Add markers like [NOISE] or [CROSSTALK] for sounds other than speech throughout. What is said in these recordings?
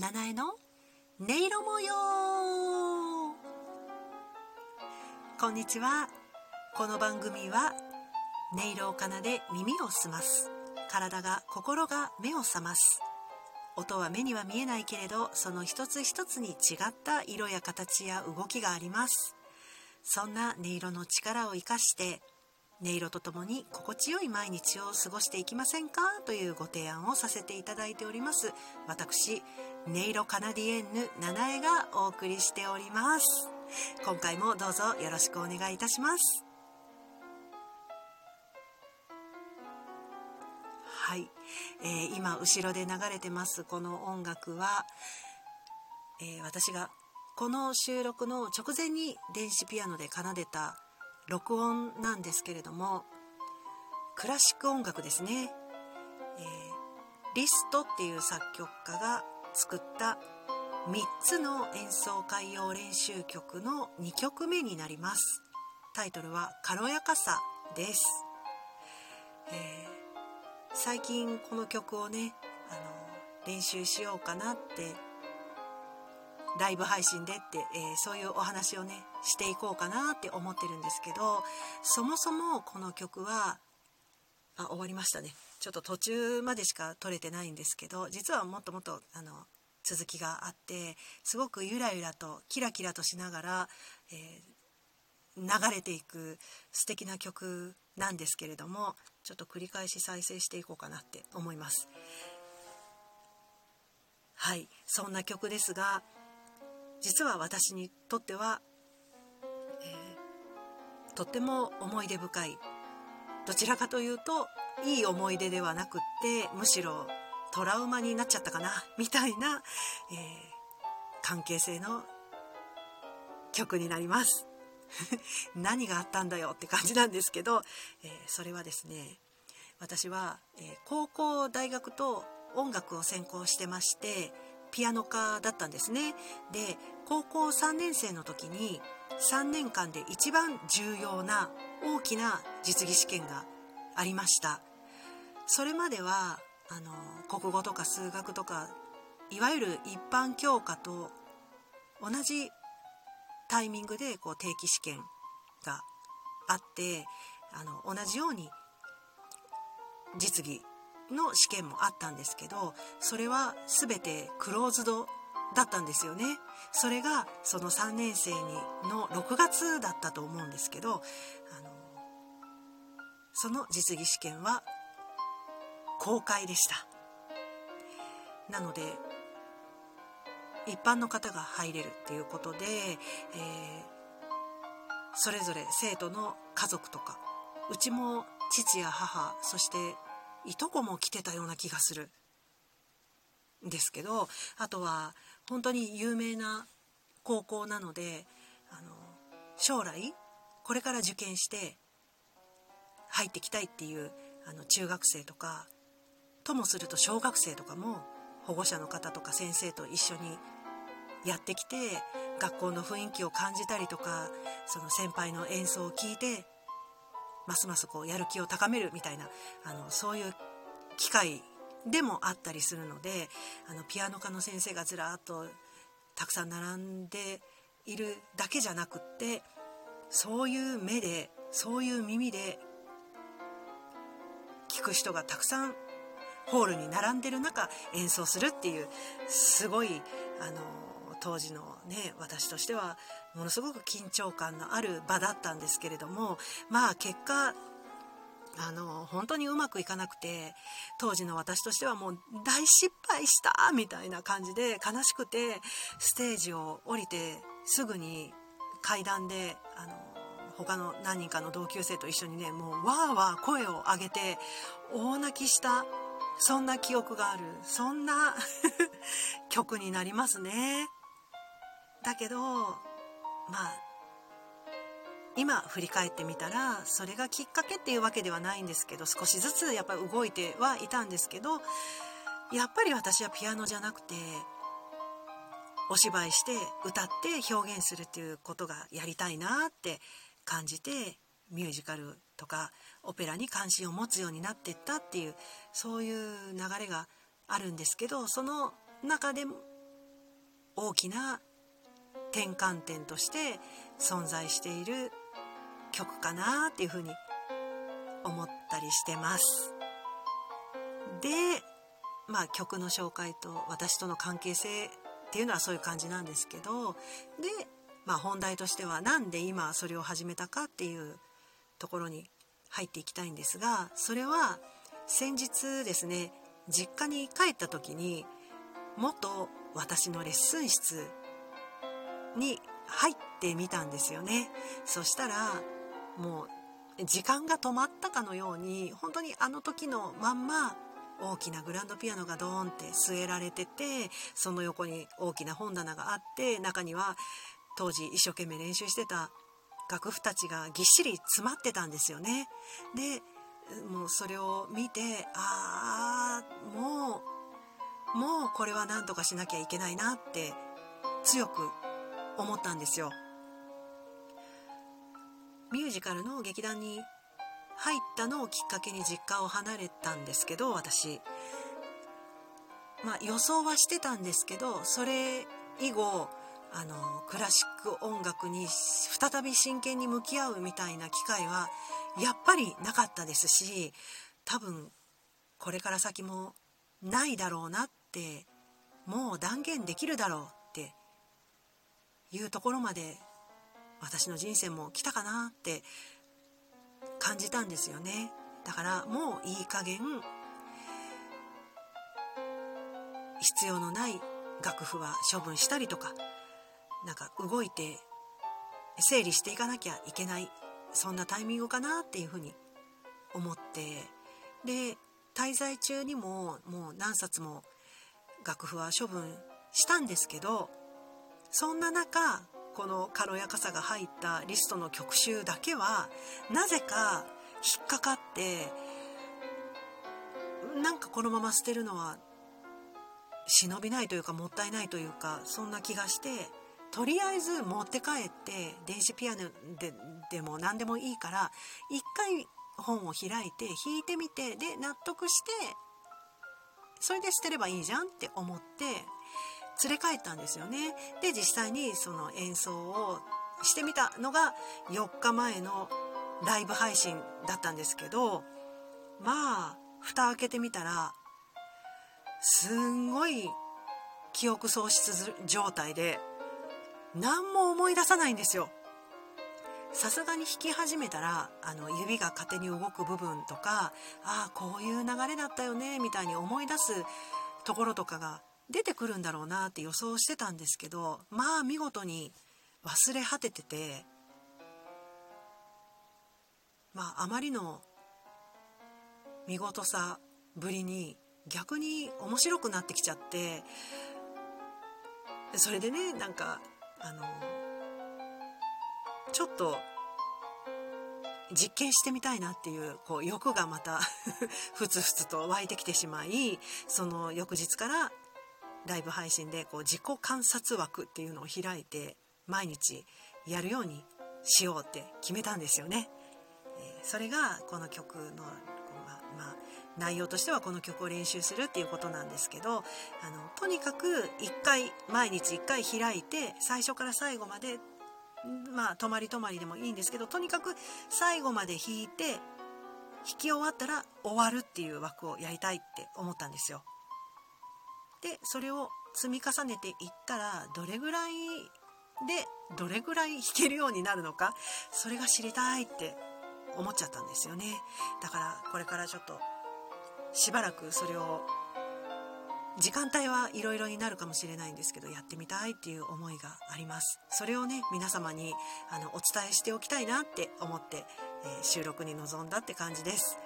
七重の音色模様。こんにちは。この番組は音色を奏で耳を澄ます。体が心が目を覚ます。音は目には見えないけれどその一つ一つに違った色や形や動きがあります。そんな音色の力を生かして音色とともに心地よい毎日を過ごしていきませんか？というご提案をさせていただいております。私音色カナディエンヌ七重がお送りしております。今回もどうぞよろしくお願いいたします。はい、えー、今後ろで流れてますこの音楽は、えー、私がこの収録の直前に電子ピアノで奏でた録音なんですけれどもクラシック音楽ですね、えー、リストっていう作曲家が作った3つの演奏会用練習曲の2曲目になります。タイトルは「軽やかさ」です、えー、最近この曲をねあの練習しようかなってライブ配信でって、えー、そういうお話をねしていこうかなって思ってるんですけどそもそもこの曲はあ終わりましたねちょっと途中までしか撮れてないんですけど実はもっともっとあの続きがあってすごくゆらゆらとキラキラとしながら、えー、流れていく素敵な曲なんですけれどもちょっと繰り返し再生していこうかなって思います。はいそんな曲ですが実は私にとっては、えー、とっても思い出深い。どちらかというといい思い出ではなくってむしろトラウマになっちゃったかなみたいな、えー、関係性の曲になります。[LAUGHS] 何があったんだよって感じなんですけど、えー、それはですね私は、えー、高校大学と音楽を専攻してましてピアノ科だったんですね。で高校3年生の時に3年間で一番重要な大きな実技試験がありました。それまではあの国語とか数学とかいわゆる一般教科と同じタイミングでこう定期試験があってあの同じように実技の試験もあったんですけどそれは全てクローズドだったんですよね。それがその3年生にの6月だったと思うんですけどあのその実技試験は公開でした。なので一般の方が入れるっていうことで、えー、それぞれ生徒の家族とかうちも父や母そしていとこも来てたような気がする。ですけどあとは本当に有名な高校なのであの将来これから受験して入ってきたいっていうあの中学生とかともすると小学生とかも保護者の方とか先生と一緒にやってきて学校の雰囲気を感じたりとかその先輩の演奏を聞いてますますこうやる気を高めるみたいなあのそういう機会でもあったりするのであのピアノ科の先生がずらっとたくさん並んでいるだけじゃなくってそういう目でそういう耳で聞く人がたくさんホールに並んでる中演奏するっていうすごいあの当時のね私としてはものすごく緊張感のある場だったんですけれどもまあ結果あの本当にうまくいかなくて当時の私としてはもう大失敗したみたいな感じで悲しくてステージを降りてすぐに階段であの他の何人かの同級生と一緒にねもうわーわー声を上げて大泣きしたそんな記憶があるそんな [LAUGHS] 曲になりますね。だけどまあ今振り返ってみたらそれがきっかけっていうわけではないんですけど少しずつやっぱり動いてはいたんですけどやっぱり私はピアノじゃなくてお芝居して歌って表現するっていうことがやりたいなって感じてミュージカルとかオペラに関心を持つようになってったっていうそういう流れがあるんですけどその中で大きな転換点として存在している曲かなっていうふうに思ったりしてます。でまあ曲の紹介と私との関係性っていうのはそういう感じなんですけどで、まあ、本題としては何で今それを始めたかっていうところに入っていきたいんですがそれは先日ですね実家に帰った時に元私のレッスン室に入ってみたんですよねそしたらもう時間が止まったかのように本当にあの時のまんま大きなグランドピアノがドーンって据えられててその横に大きな本棚があって中には当時一生懸命練習してた楽譜たちがぎっしり詰まってたんですよね。でもうそれを見てああもうもうこれは何とかしなきゃいけないなって強く思ったんですよ。ミュージカルの劇団に入ったのをきっかけに実家を離れたんですけど私まあ予想はしてたんですけどそれ以後あのクラシック音楽に再び真剣に向き合うみたいな機会はやっぱりなかったですし多分これから先もないだろうなってもう断言できるだろういうところまで私の人生も来たかなって感じたんですよね。だからもういい加減必要のない楽譜は処分したりとかなんか動いて整理していかなきゃいけないそんなタイミングかなっていうふうに思ってで滞在中にももう何冊も楽譜は処分したんですけどそんな中この軽やかさが入ったリストの曲集だけはなぜか引っかかってなんかこのまま捨てるのは忍びないというかもったいないというかそんな気がしてとりあえず持って帰って電子ピアノででも何でもいいから一回本を開いて弾いてみてで納得してそれで捨てればいいじゃんって思って連れ帰ったんですよね。で実際にその演奏をしてみたのが4日前のライブ配信だったんですけどまあ蓋開けてみたらすんごい記憶喪失状態で何も思い出さないんですよ。さすがに弾き始めたらあの指が勝手に動く部分とかああこういう流れだったよねみたいに思い出すところとかが出てくるんだろうなって予想してたんですけどまあ見事に忘れ果てててまああまりの見事さぶりに逆に面白くなってきちゃってそれでねなんかあのちょっと実験してみたいなっていうこう欲がまた [LAUGHS] ふつふつと湧いてきてしまいその翌日からライブ配信でこう自己観察枠っていうのを開いて毎日やるようにしようって決めたんですよね。それがこの曲の、まあ、まあ、内容としてはこの曲を練習するっていうことなんですけどあのとにかく1回毎日1回開いて最初から最後までまあ泊まり泊まりでもいいんですけどとにかく最後まで弾いて弾き終わったら終わるっていう枠をやりたいって思ったんですよ。でそれを積み重ねていったらどれぐらいでどれぐらい弾けるようになるのかそれが知りたいって思っちゃったんですよね。だからこれからちょっとしばらくそれを時間帯はいろいろになるかもしれないんですけどやってみたいっていう思いがあります。それをね皆様にあのお伝えしておきたいなって思って、えー、収録に臨んだって感じです。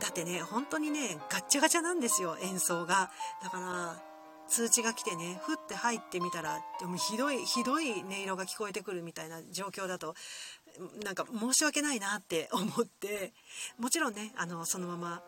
だってね本当にねガッチャガチャなんですよ演奏が。だから通知が来てねふって入ってみたらでもひどいひどい音色が聞こえてくるみたいな状況だとなんか申し訳ないなって思って。もちろんねあのそのまま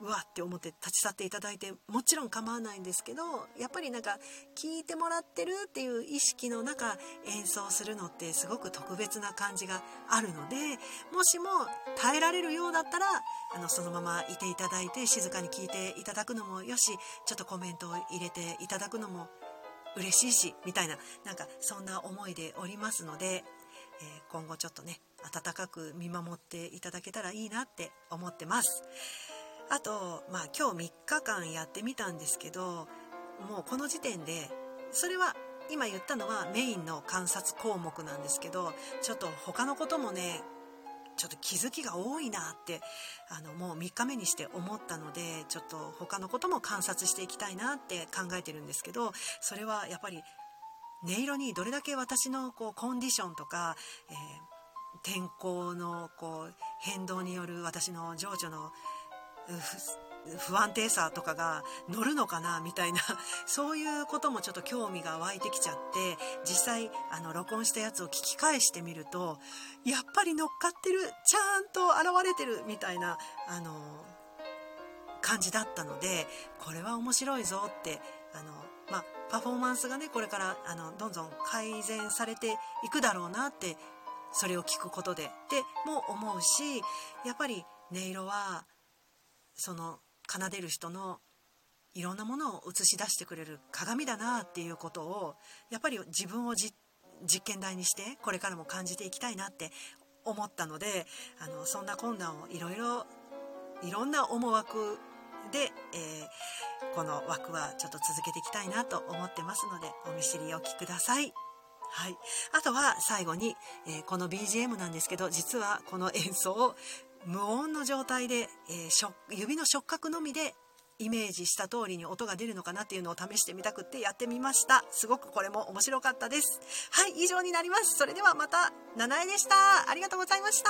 うわって思って立ち去っていただいてもちろん構わないんですけどやっぱりなんか聞いてもらってるっていう意識の中演奏するのってすごく特別な感じがあるのでもしも耐えられるようだったらあのそのままいていただいて静かに聞いていただくのもよしちょっとコメントを入れていただくのも嬉しいしみたいななんかそんな思いでおりますので、えー、今後ちょっとね温かく見守っていただけたらいいなって思ってます。あとまあ今日3日間やってみたんですけどもうこの時点でそれは今言ったのはメインの観察項目なんですけどちょっと他のこともねちょっと気づきが多いなってあのもう3日目にして思ったのでちょっと他のことも観察していきたいなって考えてるんですけどそれはやっぱり音色にどれだけ私のこうコンディションとか、えー、天候のこう変動による私の情緒の不安定さとかが乗るのかなみたいな [LAUGHS] そういうこともちょっと興味が湧いてきちゃって実際あの録音したやつを聞き返してみるとやっぱり乗っかってるちゃんと現れてるみたいなあの感じだったのでこれは面白いぞってあの、まあ、パフォーマンスがねこれからあのどんどん改善されていくだろうなってそれを聞くことでっても思うしやっぱり音色はその奏でる人のいろんなものを映し出してくれる鏡だなっていうことをやっぱり自分を実験台にしてこれからも感じていきたいなって思ったのであのそんな困難をいろいろいろんな思惑で、えー、この枠はちょっと続けていきたいなと思ってますのでお見知りおきください。はい、あとは最後に、えー、この BGM なんですけど実はこの演奏を無音の状態で、えー、指の触覚のみでイメージした通りに音が出るのかなっていうのを試してみたくってやってみました。すごくこれも面白かったです。はい以上になります。それではまた七重でした。ありがとうございました。